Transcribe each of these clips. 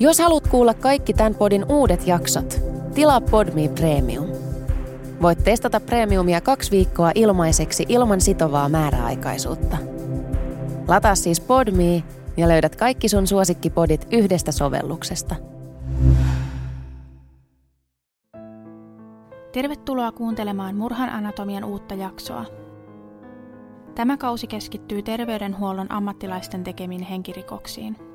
Jos haluat kuulla kaikki tämän podin uudet jaksot, tilaa Podme Premium. Voit testata Premiumia kaksi viikkoa ilmaiseksi ilman sitovaa määräaikaisuutta. Lataa siis Podme ja löydät kaikki sun suosikkipodit yhdestä sovelluksesta. Tervetuloa kuuntelemaan Murhan anatomian uutta jaksoa. Tämä kausi keskittyy terveydenhuollon ammattilaisten tekemiin henkirikoksiin.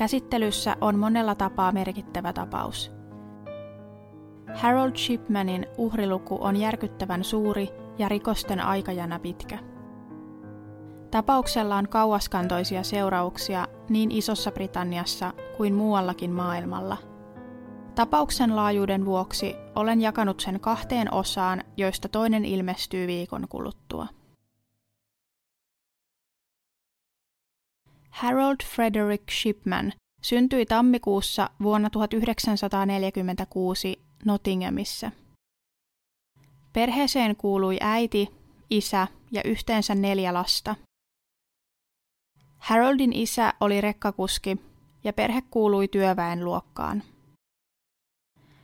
Käsittelyssä on monella tapaa merkittävä tapaus. Harold Shipmanin uhriluku on järkyttävän suuri ja rikosten aikajana pitkä. Tapauksella on kauaskantoisia seurauksia niin Isossa Britanniassa kuin muuallakin maailmalla. Tapauksen laajuuden vuoksi olen jakanut sen kahteen osaan, joista toinen ilmestyy viikon kuluttua. Harold Frederick Shipman syntyi tammikuussa vuonna 1946 Nottinghamissa. Perheeseen kuului äiti, isä ja yhteensä neljä lasta. Haroldin isä oli rekkakuski ja perhe kuului työväenluokkaan.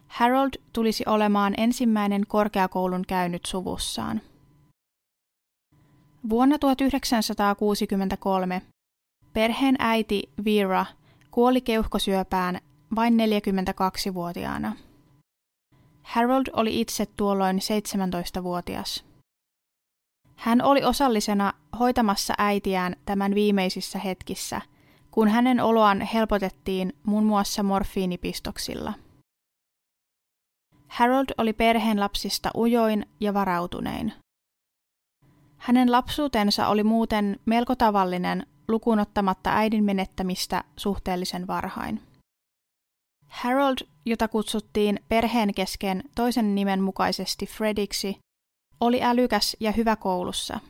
Harold tulisi olemaan ensimmäinen korkeakoulun käynyt suvussaan. Vuonna 1963 perheen äiti Vera kuoli keuhkosyöpään vain 42-vuotiaana. Harold oli itse tuolloin 17-vuotias. Hän oli osallisena hoitamassa äitiään tämän viimeisissä hetkissä, kun hänen oloaan helpotettiin muun muassa morfiinipistoksilla. Harold oli perheen lapsista ujoin ja varautunein. Hänen lapsuutensa oli muuten melko tavallinen lukuun ottamatta äidin menettämistä suhteellisen varhain. Harold, jota kutsuttiin perheen kesken toisen nimen mukaisesti Frediksi, oli älykäs ja hyvä koulussa.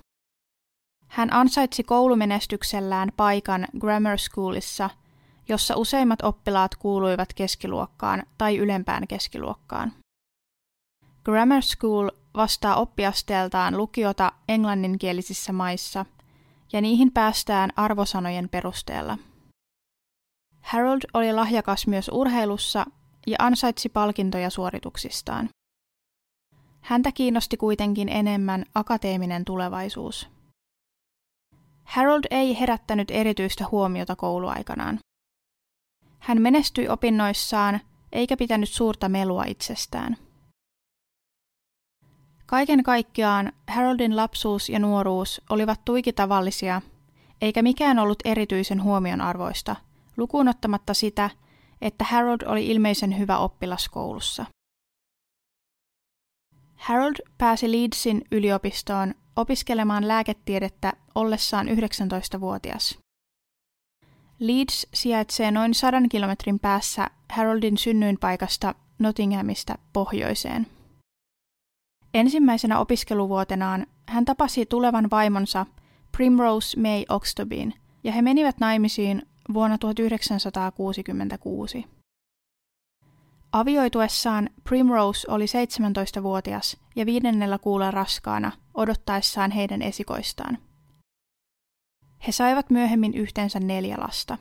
Hän ansaitsi koulumenestyksellään paikan Grammar Schoolissa, jossa useimmat oppilaat kuuluivat keskiluokkaan tai ylempään keskiluokkaan. Grammar School vastaa oppiasteeltaan lukiota englanninkielisissä maissa, ja niihin päästään arvosanojen perusteella. Harold oli lahjakas myös urheilussa ja ansaitsi palkintoja suorituksistaan. Häntä kiinnosti kuitenkin enemmän akateeminen tulevaisuus. Harold ei herättänyt erityistä huomiota kouluaikanaan. Hän menestyi opinnoissaan eikä pitänyt suurta melua itsestään. Kaiken kaikkiaan Haroldin lapsuus ja nuoruus olivat tuiki tavallisia, eikä mikään ollut erityisen huomionarvoista, lukuun ottamatta sitä, että Harold oli ilmeisen hyvä oppilas koulussa. Harold pääsi Leedsin yliopistoon opiskelemaan lääketiedettä ollessaan 19-vuotias. Leeds sijaitsee noin sadan kilometrin päässä Haroldin synnyinpaikasta Nottinghamista pohjoiseen. Ensimmäisenä opiskeluvuotenaan hän tapasi tulevan vaimonsa Primrose May Oxtobin ja he menivät naimisiin vuonna 1966. Avioituessaan Primrose oli 17-vuotias ja viidennellä kuulla raskaana odottaessaan heidän esikoistaan. He saivat myöhemmin yhteensä neljä lasta.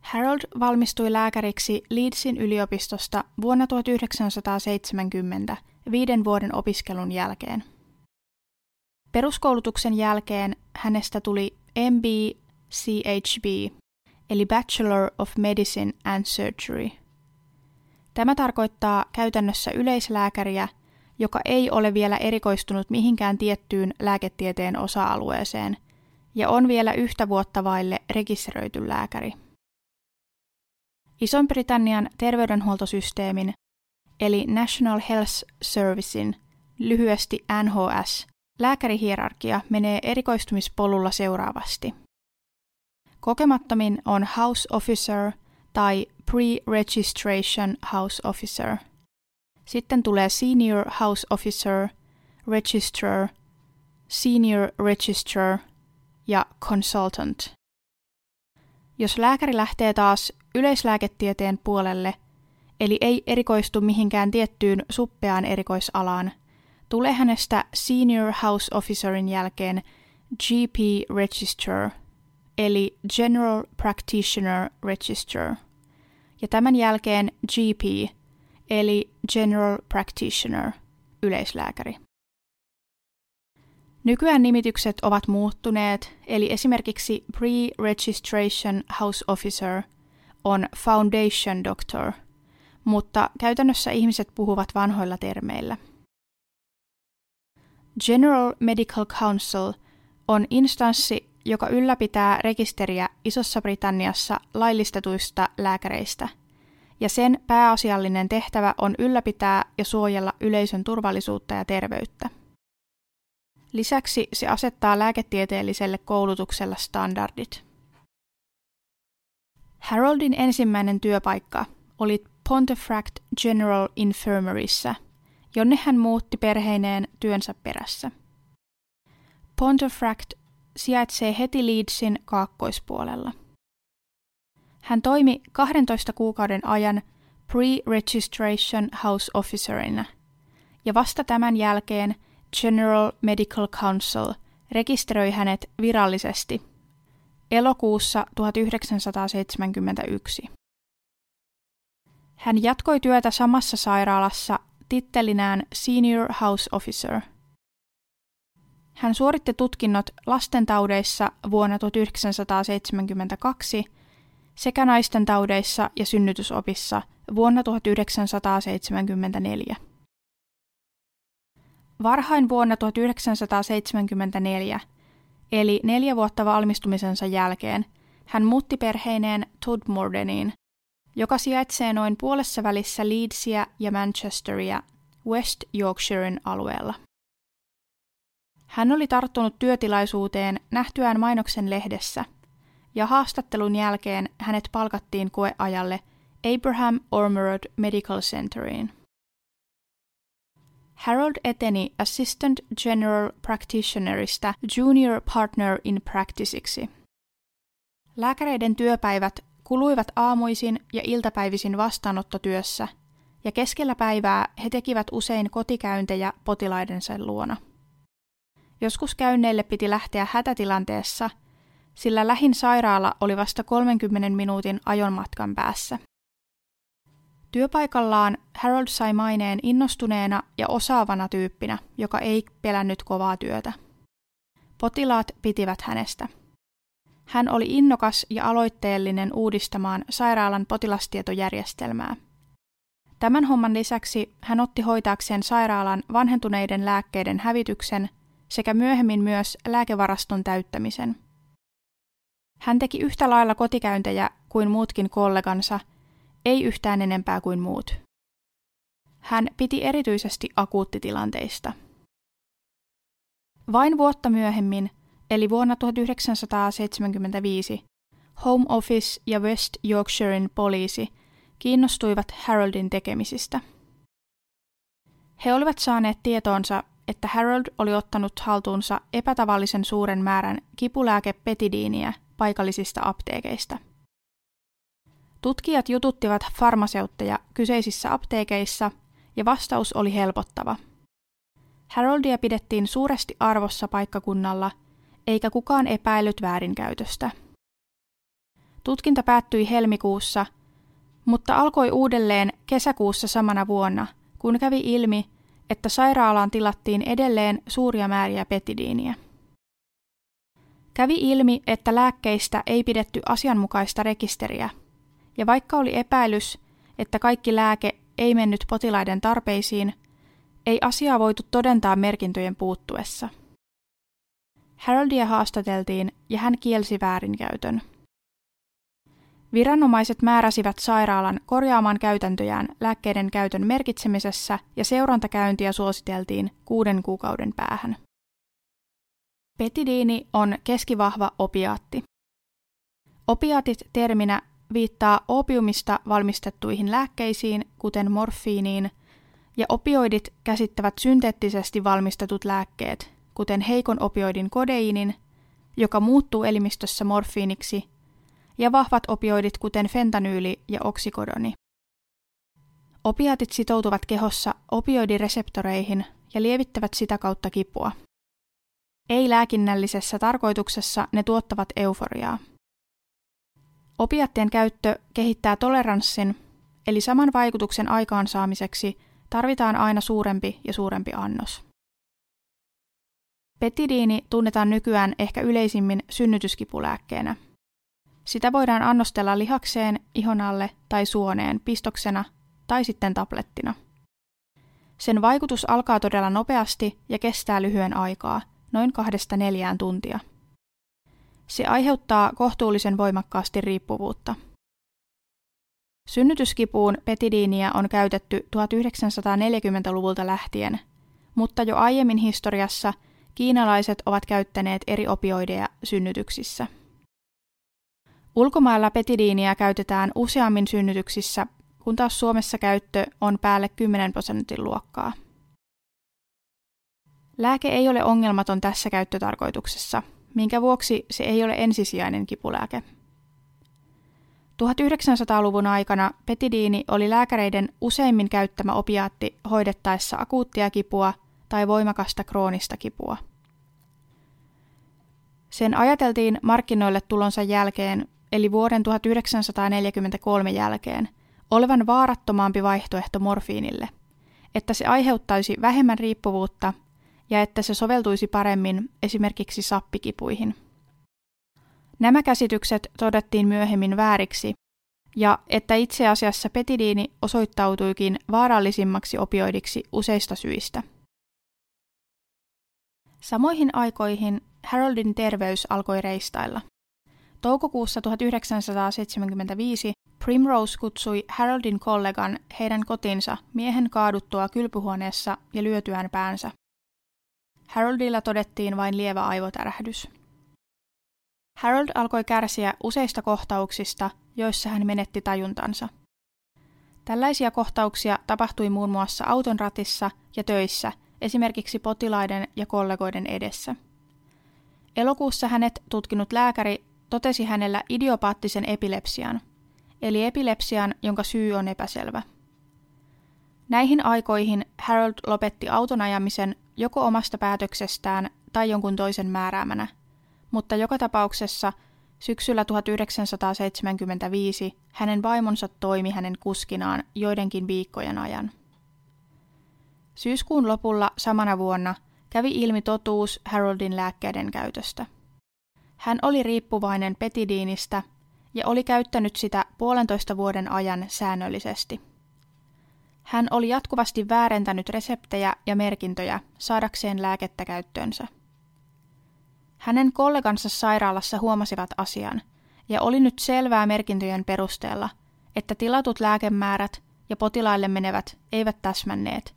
Harold valmistui lääkäriksi Leedsin yliopistosta vuonna 1970 viiden vuoden opiskelun jälkeen. Peruskoulutuksen jälkeen hänestä tuli MB-CHB, eli Bachelor of Medicine and Surgery. Tämä tarkoittaa käytännössä yleislääkäriä, joka ei ole vielä erikoistunut mihinkään tiettyyn lääketieteen osa-alueeseen ja on vielä yhtä vuotta vaille rekisteröity lääkäri. Ison-Britannian terveydenhuoltosysteemin, eli National Health Servicein, lyhyesti NHS, lääkärihierarkia menee erikoistumispolulla seuraavasti. Kokemattomin on House Officer tai Pre-Registration House Officer. Sitten tulee Senior House Officer, Registrar, Senior Registrar ja Consultant. Jos lääkäri lähtee taas yleislääketieteen puolelle, eli ei erikoistu mihinkään tiettyyn suppeaan erikoisalaan, tulee hänestä Senior House Officerin jälkeen GP Registrar, eli General Practitioner Register, ja tämän jälkeen GP, eli General Practitioner, yleislääkäri. Nykyään nimitykset ovat muuttuneet, eli esimerkiksi Pre-Registration House Officer on Foundation Doctor, mutta käytännössä ihmiset puhuvat vanhoilla termeillä. General Medical Council on instanssi, joka ylläpitää rekisteriä Isossa Britanniassa laillistetuista lääkäreistä, ja sen pääasiallinen tehtävä on ylläpitää ja suojella yleisön turvallisuutta ja terveyttä. Lisäksi se asettaa lääketieteelliselle koulutukselle standardit. Haroldin ensimmäinen työpaikka oli Pontefract General Infirmaryssä, jonne hän muutti perheineen työnsä perässä. Pontefract sijaitsee heti Leedsin kaakkoispuolella. Hän toimi 12 kuukauden ajan Pre-Registration House Officerina, ja vasta tämän jälkeen – General Medical Council rekisteröi hänet virallisesti elokuussa 1971. Hän jatkoi työtä samassa sairaalassa tittelinään Senior House Officer. Hän suoritti tutkinnot lastentaudeissa vuonna 1972 sekä naistentaudeissa ja synnytysopissa vuonna 1974. Varhain vuonna 1974, eli neljä vuotta valmistumisensa jälkeen, hän muutti perheineen Todmordeniin, joka sijaitsee noin puolessa välissä Leedsia ja Manchesteria West Yorkshiren alueella. Hän oli tarttunut työtilaisuuteen nähtyään mainoksen lehdessä, ja haastattelun jälkeen hänet palkattiin koeajalle Abraham Ormerod Medical Centeriin. Harold eteni Assistant General Practitionerista Junior Partner in Practiceiksi. Lääkäreiden työpäivät kuluivat aamuisin ja iltapäivisin vastaanottotyössä, ja keskellä päivää he tekivät usein kotikäyntejä potilaidensa luona. Joskus käynneille piti lähteä hätätilanteessa, sillä lähin sairaala oli vasta 30 minuutin ajonmatkan päässä. Työpaikallaan Harold sai maineen innostuneena ja osaavana tyyppinä, joka ei pelännyt kovaa työtä. Potilaat pitivät hänestä. Hän oli innokas ja aloitteellinen uudistamaan sairaalan potilastietojärjestelmää. Tämän homman lisäksi hän otti hoitaakseen sairaalan vanhentuneiden lääkkeiden hävityksen sekä myöhemmin myös lääkevaraston täyttämisen. Hän teki yhtä lailla kotikäyntejä kuin muutkin kollegansa – ei yhtään enempää kuin muut. Hän piti erityisesti akuuttitilanteista. Vain vuotta myöhemmin, eli vuonna 1975, Home Office ja West Yorkshirein poliisi kiinnostuivat Haroldin tekemisistä. He olivat saaneet tietoonsa, että Harold oli ottanut haltuunsa epätavallisen suuren määrän kipulääke petidiiniä paikallisista apteekeista – Tutkijat jututtivat farmaseutteja kyseisissä apteekeissa ja vastaus oli helpottava. Haroldia pidettiin suuresti arvossa paikkakunnalla, eikä kukaan epäillyt väärinkäytöstä. Tutkinta päättyi helmikuussa, mutta alkoi uudelleen kesäkuussa samana vuonna, kun kävi ilmi, että sairaalaan tilattiin edelleen suuria määriä petidiiniä. Kävi ilmi, että lääkkeistä ei pidetty asianmukaista rekisteriä – ja vaikka oli epäilys, että kaikki lääke ei mennyt potilaiden tarpeisiin, ei asiaa voitu todentaa merkintöjen puuttuessa. Haroldia haastateltiin ja hän kielsi väärinkäytön. Viranomaiset määräsivät sairaalan korjaamaan käytäntöjään lääkkeiden käytön merkitsemisessä ja seurantakäyntiä suositeltiin kuuden kuukauden päähän. Petidiini on keskivahva opiaatti. Opiaatit terminä viittaa opiumista valmistettuihin lääkkeisiin, kuten morfiiniin, ja opioidit käsittävät synteettisesti valmistetut lääkkeet, kuten heikon opioidin kodeiinin, joka muuttuu elimistössä morfiiniksi, ja vahvat opioidit, kuten fentanyyli ja oksikodoni. Opiaatit sitoutuvat kehossa opioidireseptoreihin ja lievittävät sitä kautta kipua. Ei-lääkinnällisessä tarkoituksessa ne tuottavat euforiaa. Opiattien käyttö kehittää toleranssin, eli saman vaikutuksen aikaansaamiseksi tarvitaan aina suurempi ja suurempi annos. Petidiini tunnetaan nykyään ehkä yleisimmin synnytyskipulääkkeenä. Sitä voidaan annostella lihakseen, ihon alle tai suoneen pistoksena tai sitten tablettina. Sen vaikutus alkaa todella nopeasti ja kestää lyhyen aikaa, noin kahdesta neljään tuntia. Se aiheuttaa kohtuullisen voimakkaasti riippuvuutta. Synnytyskipuun petidiiniä on käytetty 1940-luvulta lähtien, mutta jo aiemmin historiassa kiinalaiset ovat käyttäneet eri opioideja synnytyksissä. Ulkomailla petidiiniä käytetään useammin synnytyksissä, kun taas Suomessa käyttö on päälle 10 prosentin luokkaa. Lääke ei ole ongelmaton tässä käyttötarkoituksessa, minkä vuoksi se ei ole ensisijainen kipulääke. 1900-luvun aikana petidiini oli lääkäreiden useimmin käyttämä opiaatti hoidettaessa akuuttia kipua tai voimakasta kroonista kipua. Sen ajateltiin markkinoille tulonsa jälkeen, eli vuoden 1943 jälkeen, olevan vaarattomampi vaihtoehto morfiinille, että se aiheuttaisi vähemmän riippuvuutta ja että se soveltuisi paremmin esimerkiksi sappikipuihin. Nämä käsitykset todettiin myöhemmin vääriksi, ja että itse asiassa petidiini osoittautuikin vaarallisimmaksi opioidiksi useista syistä. Samoihin aikoihin Haroldin terveys alkoi reistailla. Toukokuussa 1975 Primrose kutsui Haroldin kollegan heidän kotinsa miehen kaaduttua kylpyhuoneessa ja lyötyään päänsä. Haroldilla todettiin vain lievä aivotärähdys. Harold alkoi kärsiä useista kohtauksista, joissa hän menetti tajuntansa. Tällaisia kohtauksia tapahtui muun muassa auton ratissa ja töissä, esimerkiksi potilaiden ja kollegoiden edessä. Elokuussa hänet tutkinut lääkäri totesi hänellä idiopaattisen epilepsian, eli epilepsian, jonka syy on epäselvä. Näihin aikoihin Harold lopetti auton ajamisen joko omasta päätöksestään tai jonkun toisen määräämänä, mutta joka tapauksessa syksyllä 1975 hänen vaimonsa toimi hänen kuskinaan joidenkin viikkojen ajan. Syyskuun lopulla samana vuonna kävi ilmi totuus Haroldin lääkkeiden käytöstä. Hän oli riippuvainen petidiinistä ja oli käyttänyt sitä puolentoista vuoden ajan säännöllisesti – hän oli jatkuvasti väärentänyt reseptejä ja merkintöjä saadakseen lääkettä käyttöönsä. Hänen kollegansa sairaalassa huomasivat asian, ja oli nyt selvää merkintöjen perusteella, että tilatut lääkemäärät ja potilaille menevät eivät täsmänneet,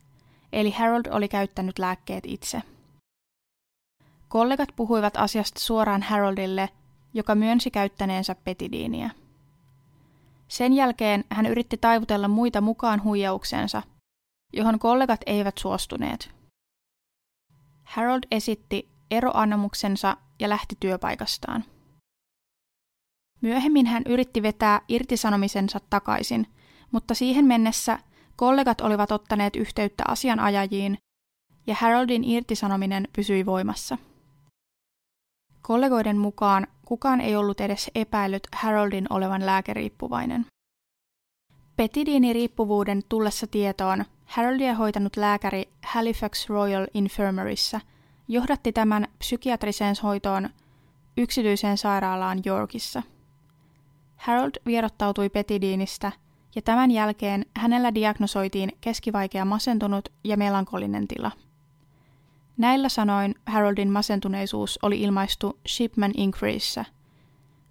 eli Harold oli käyttänyt lääkkeet itse. Kollegat puhuivat asiasta suoraan Haroldille, joka myönsi käyttäneensä petidiiniä. Sen jälkeen hän yritti taivutella muita mukaan huijaukseensa, johon kollegat eivät suostuneet. Harold esitti eroannomuksensa ja lähti työpaikastaan. Myöhemmin hän yritti vetää irtisanomisensa takaisin, mutta siihen mennessä kollegat olivat ottaneet yhteyttä asianajajiin ja Haroldin irtisanominen pysyi voimassa. Kollegoiden mukaan kukaan ei ollut edes epäillyt Haroldin olevan lääkeriippuvainen. Petidiiniriippuvuuden tullessa tietoon Haroldia hoitanut lääkäri Halifax Royal Infirmaryssä johdatti tämän psykiatriseen hoitoon yksityiseen sairaalaan Yorkissa. Harold vierottautui petidiinistä ja tämän jälkeen hänellä diagnosoitiin keskivaikea masentunut ja melankolinen tila – Näillä sanoin Haroldin masentuneisuus oli ilmaistu Shipman Inquiryssä,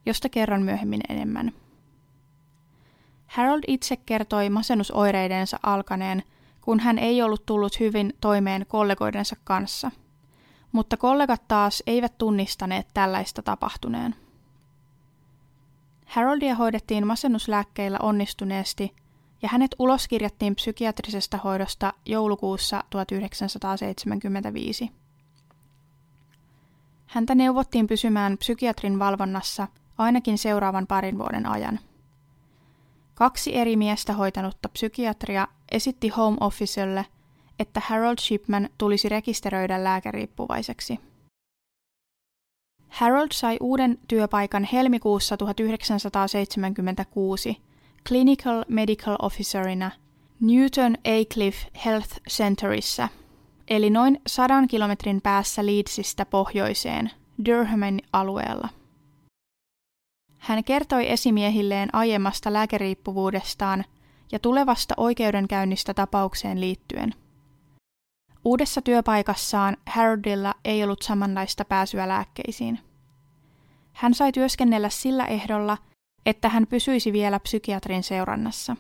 josta kerron myöhemmin enemmän. Harold itse kertoi masennusoireidensa alkaneen, kun hän ei ollut tullut hyvin toimeen kollegoidensa kanssa. Mutta kollegat taas eivät tunnistaneet tällaista tapahtuneen. Haroldia hoidettiin masennuslääkkeillä onnistuneesti ja hänet uloskirjattiin psykiatrisesta hoidosta joulukuussa 1975. Häntä neuvottiin pysymään psykiatrin valvonnassa ainakin seuraavan parin vuoden ajan. Kaksi eri miestä hoitanutta psykiatria esitti Home Officelle, että Harold Shipman tulisi rekisteröidä lääkeriippuvaiseksi. Harold sai uuden työpaikan helmikuussa 1976 Clinical Medical Officerina Newton Aycliffe Health Centerissa, eli noin sadan kilometrin päässä Leedsistä pohjoiseen, Durhamin alueella. Hän kertoi esimiehilleen aiemmasta lääkeriippuvuudestaan ja tulevasta oikeudenkäynnistä tapaukseen liittyen. Uudessa työpaikassaan Haroldilla ei ollut samanlaista pääsyä lääkkeisiin. Hän sai työskennellä sillä ehdolla, että hän pysyisi vielä psykiatrin seurannassa.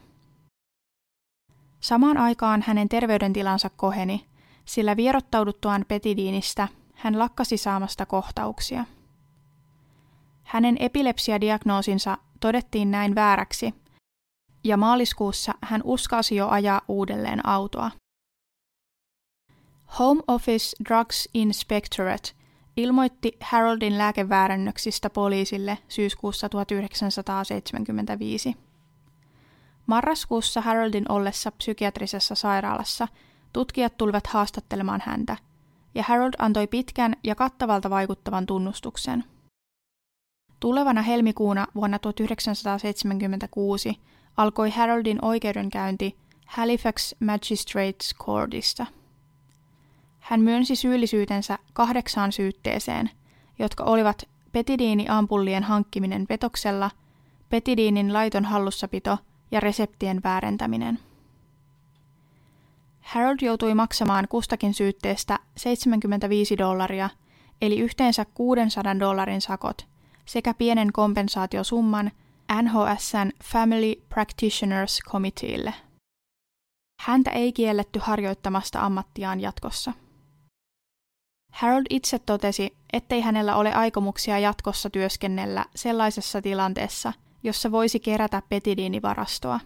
Samaan aikaan hänen terveydentilansa koheni, sillä vierottauduttuaan petidiinistä hän lakkasi saamasta kohtauksia. Hänen epilepsiadiagnoosinsa todettiin näin vääräksi, ja maaliskuussa hän uskalsi jo ajaa uudelleen autoa. Home Office Drugs Inspectorate ilmoitti Haroldin lääkeväärennöksistä poliisille syyskuussa 1975. Marraskuussa Haroldin ollessa psykiatrisessa sairaalassa tutkijat tulivat haastattelemaan häntä, ja Harold antoi pitkän ja kattavalta vaikuttavan tunnustuksen. Tulevana helmikuuna vuonna 1976 alkoi Haroldin oikeudenkäynti Halifax Magistrates Courtissa. Hän myönsi syyllisyytensä kahdeksaan syytteeseen, jotka olivat petidiiniampullien hankkiminen petoksella, petidiinin laiton hallussapito ja reseptien väärentäminen. Harold joutui maksamaan kustakin syytteestä 75 dollaria, eli yhteensä 600 dollarin sakot, sekä pienen kompensaatiosumman NHSn Family Practitioners Committeelle. Häntä ei kielletty harjoittamasta ammattiaan jatkossa. Harold itse totesi, ettei hänellä ole aikomuksia jatkossa työskennellä sellaisessa tilanteessa, jossa voisi kerätä petidiinivarastoa.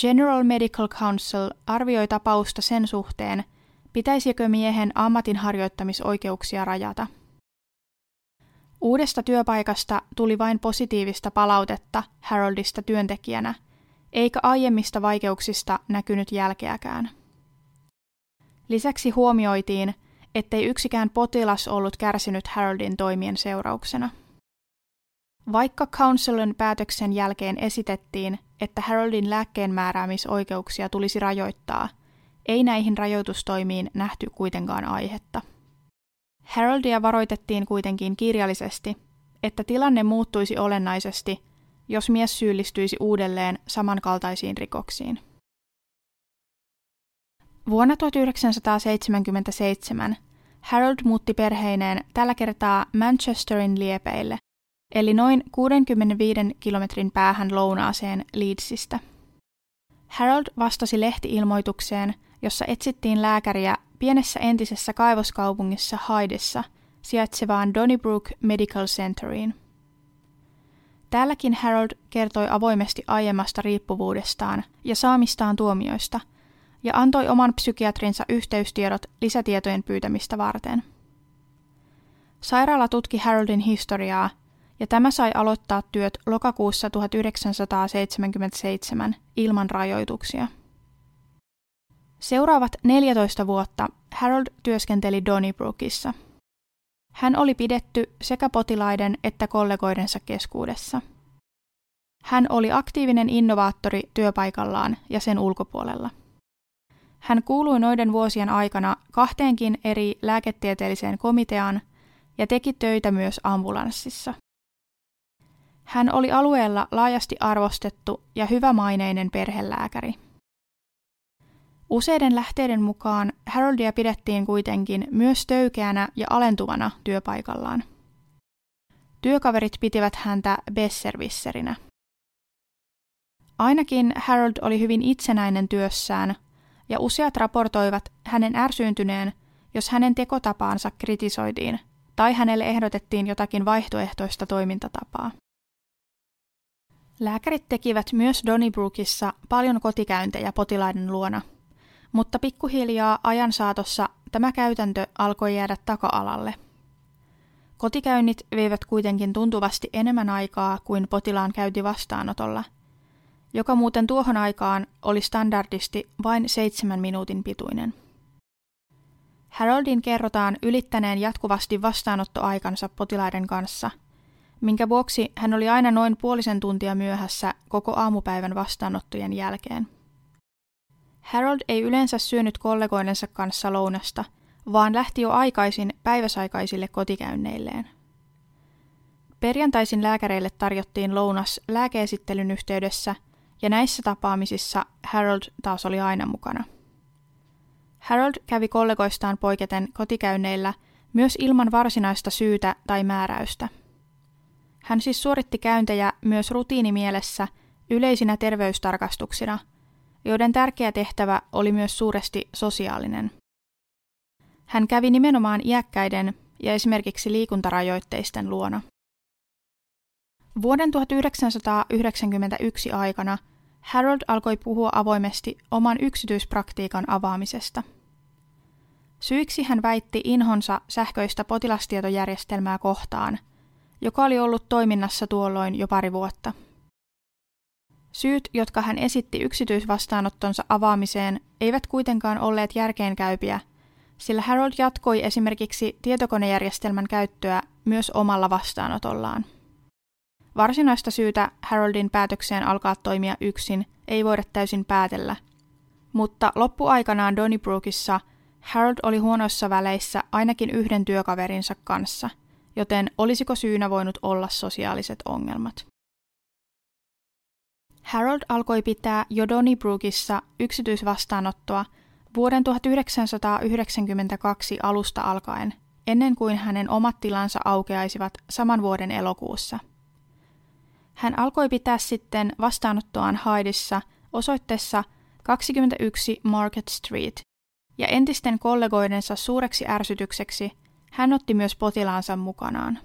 General Medical Council arvioi tapausta sen suhteen, pitäisikö miehen ammatinharjoittamisoikeuksia rajata. Uudesta työpaikasta tuli vain positiivista palautetta Haroldista työntekijänä, eikä aiemmista vaikeuksista näkynyt jälkeäkään. Lisäksi huomioitiin, ettei yksikään potilas ollut kärsinyt Haroldin toimien seurauksena. Vaikka Councilin päätöksen jälkeen esitettiin, että Haroldin lääkkeenmääräämisoikeuksia tulisi rajoittaa, ei näihin rajoitustoimiin nähty kuitenkaan aihetta. Haroldia varoitettiin kuitenkin kirjallisesti, että tilanne muuttuisi olennaisesti, jos mies syyllistyisi uudelleen samankaltaisiin rikoksiin. Vuonna 1977 Harold muutti perheineen tällä kertaa Manchesterin liepeille, eli noin 65 kilometrin päähän lounaaseen Leedsistä. Harold vastasi lehtiilmoitukseen, jossa etsittiin lääkäriä pienessä entisessä kaivoskaupungissa Haidessa sijaitsevaan Donnybrook Medical Centeriin. Täälläkin Harold kertoi avoimesti aiemmasta riippuvuudestaan ja saamistaan tuomioista ja antoi oman psykiatrinsa yhteystiedot lisätietojen pyytämistä varten. Sairaala tutki Haroldin historiaa ja tämä sai aloittaa työt lokakuussa 1977 ilman rajoituksia. Seuraavat 14 vuotta Harold työskenteli Donnybrookissa. Hän oli pidetty sekä potilaiden että kollegoidensa keskuudessa. Hän oli aktiivinen innovaattori työpaikallaan ja sen ulkopuolella. Hän kuului noiden vuosien aikana kahteenkin eri lääketieteelliseen komiteaan ja teki töitä myös ambulanssissa. Hän oli alueella laajasti arvostettu ja hyvämaineinen perhelääkäri. Useiden lähteiden mukaan Haroldia pidettiin kuitenkin myös töykeänä ja alentuvana työpaikallaan. Työkaverit pitivät häntä besservisserinä. Ainakin Harold oli hyvin itsenäinen työssään, ja useat raportoivat hänen ärsyyntyneen, jos hänen tekotapaansa kritisoitiin tai hänelle ehdotettiin jotakin vaihtoehtoista toimintatapaa. Lääkärit tekivät myös Donnybrookissa paljon kotikäyntejä potilaiden luona – mutta pikkuhiljaa ajan saatossa tämä käytäntö alkoi jäädä taka-alalle. Kotikäynnit veivät kuitenkin tuntuvasti enemmän aikaa kuin potilaan käynti vastaanotolla, joka muuten tuohon aikaan oli standardisti vain seitsemän minuutin pituinen. Haroldin kerrotaan ylittäneen jatkuvasti vastaanottoaikansa potilaiden kanssa, minkä vuoksi hän oli aina noin puolisen tuntia myöhässä koko aamupäivän vastaanottojen jälkeen. Harold ei yleensä syönyt kollegoidensa kanssa lounasta, vaan lähti jo aikaisin päiväsaikaisille kotikäynneilleen. Perjantaisin lääkäreille tarjottiin lounas lääkeesittelyn yhteydessä, ja näissä tapaamisissa Harold taas oli aina mukana. Harold kävi kollegoistaan poiketen kotikäynneillä myös ilman varsinaista syytä tai määräystä. Hän siis suoritti käyntejä myös rutiinimielessä yleisinä terveystarkastuksina, joiden tärkeä tehtävä oli myös suuresti sosiaalinen. Hän kävi nimenomaan iäkkäiden ja esimerkiksi liikuntarajoitteisten luona. Vuoden 1991 aikana Harold alkoi puhua avoimesti oman yksityispraktiikan avaamisesta. Syiksi hän väitti inhonsa sähköistä potilastietojärjestelmää kohtaan, joka oli ollut toiminnassa tuolloin jo pari vuotta. Syyt, jotka hän esitti yksityisvastaanottonsa avaamiseen, eivät kuitenkaan olleet järkeenkäypiä, sillä Harold jatkoi esimerkiksi tietokonejärjestelmän käyttöä myös omalla vastaanotollaan. Varsinaista syytä Haroldin päätökseen alkaa toimia yksin ei voida täysin päätellä, mutta loppuaikanaan Donnybrookissa Harold oli huonoissa väleissä ainakin yhden työkaverinsa kanssa, joten olisiko syynä voinut olla sosiaaliset ongelmat. Harold alkoi pitää jo Donnybrookissa yksityisvastaanottoa vuoden 1992 alusta alkaen, ennen kuin hänen omat tilansa aukeaisivat saman vuoden elokuussa – hän alkoi pitää sitten vastaanottoaan Haidissa osoitteessa 21 Market Street, ja entisten kollegoidensa suureksi ärsytykseksi hän otti myös potilaansa mukanaan.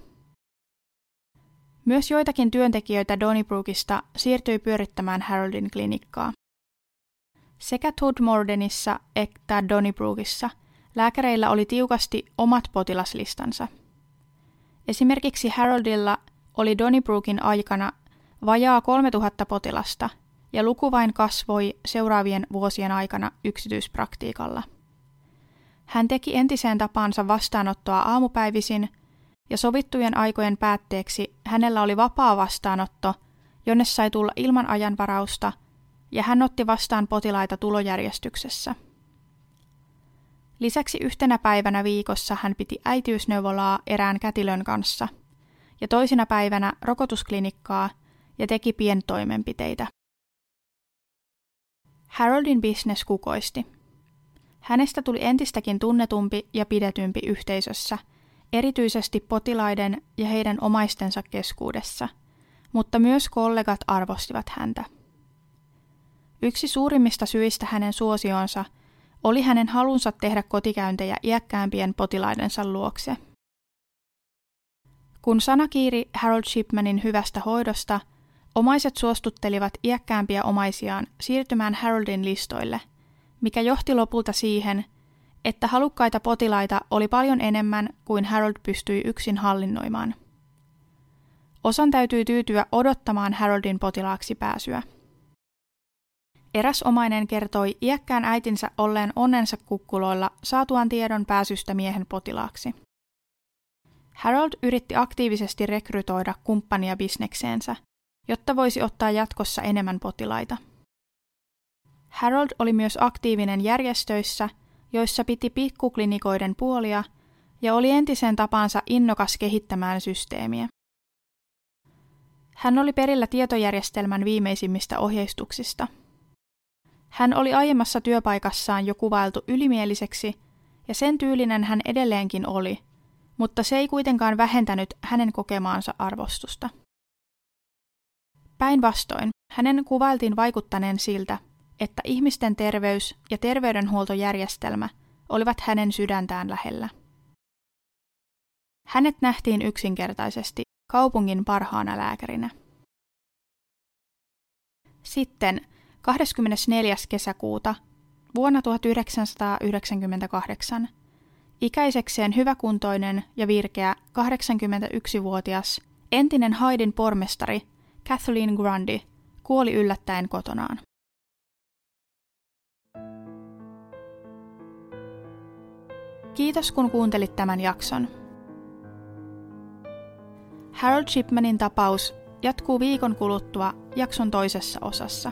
Myös joitakin työntekijöitä Donnybrookista siirtyi pyörittämään Haroldin klinikkaa. Sekä Tudmordenissa että Donnybrookissa lääkäreillä oli tiukasti omat potilaslistansa. Esimerkiksi Haroldilla oli Donnybrookin aikana vajaa 3000 potilasta ja luku vain kasvoi seuraavien vuosien aikana yksityispraktiikalla. Hän teki entiseen tapansa vastaanottoa aamupäivisin ja sovittujen aikojen päätteeksi hänellä oli vapaa vastaanotto, jonne sai tulla ilman ajanvarausta ja hän otti vastaan potilaita tulojärjestyksessä. Lisäksi yhtenä päivänä viikossa hän piti äitiysneuvolaa erään kätilön kanssa – ja toisina päivänä rokotusklinikkaa ja teki pientoimenpiteitä. Haroldin business kukoisti. Hänestä tuli entistäkin tunnetumpi ja pidetympi yhteisössä, erityisesti potilaiden ja heidän omaistensa keskuudessa, mutta myös kollegat arvostivat häntä. Yksi suurimmista syistä hänen suosionsa oli hänen halunsa tehdä kotikäyntejä iäkkäämpien potilaidensa luokse – kun sana kiiri Harold Shipmanin hyvästä hoidosta, omaiset suostuttelivat iäkkäämpiä omaisiaan siirtymään Haroldin listoille, mikä johti lopulta siihen, että halukkaita potilaita oli paljon enemmän kuin Harold pystyi yksin hallinnoimaan. Osan täytyi tyytyä odottamaan Haroldin potilaaksi pääsyä. Eräs omainen kertoi iäkkään äitinsä olleen onnensa kukkuloilla saatuaan tiedon pääsystä miehen potilaaksi. Harold yritti aktiivisesti rekrytoida kumppania bisnekseensä, jotta voisi ottaa jatkossa enemmän potilaita. Harold oli myös aktiivinen järjestöissä, joissa piti pikkuklinikoiden puolia ja oli entisen tapansa innokas kehittämään systeemiä. Hän oli perillä tietojärjestelmän viimeisimmistä ohjeistuksista. Hän oli aiemmassa työpaikassaan jo kuvailtu ylimieliseksi, ja sen tyylinen hän edelleenkin oli – mutta se ei kuitenkaan vähentänyt hänen kokemaansa arvostusta. Päinvastoin, hänen kuvailtiin vaikuttaneen siltä, että ihmisten terveys ja terveydenhuoltojärjestelmä olivat hänen sydäntään lähellä. Hänet nähtiin yksinkertaisesti kaupungin parhaana lääkärinä. Sitten 24. kesäkuuta vuonna 1998 Ikäisekseen hyväkuntoinen ja virkeä 81-vuotias entinen Haidin pormestari Kathleen Grundy kuoli yllättäen kotonaan. Kiitos kun kuuntelit tämän jakson. Harold Shipmanin tapaus jatkuu viikon kuluttua jakson toisessa osassa.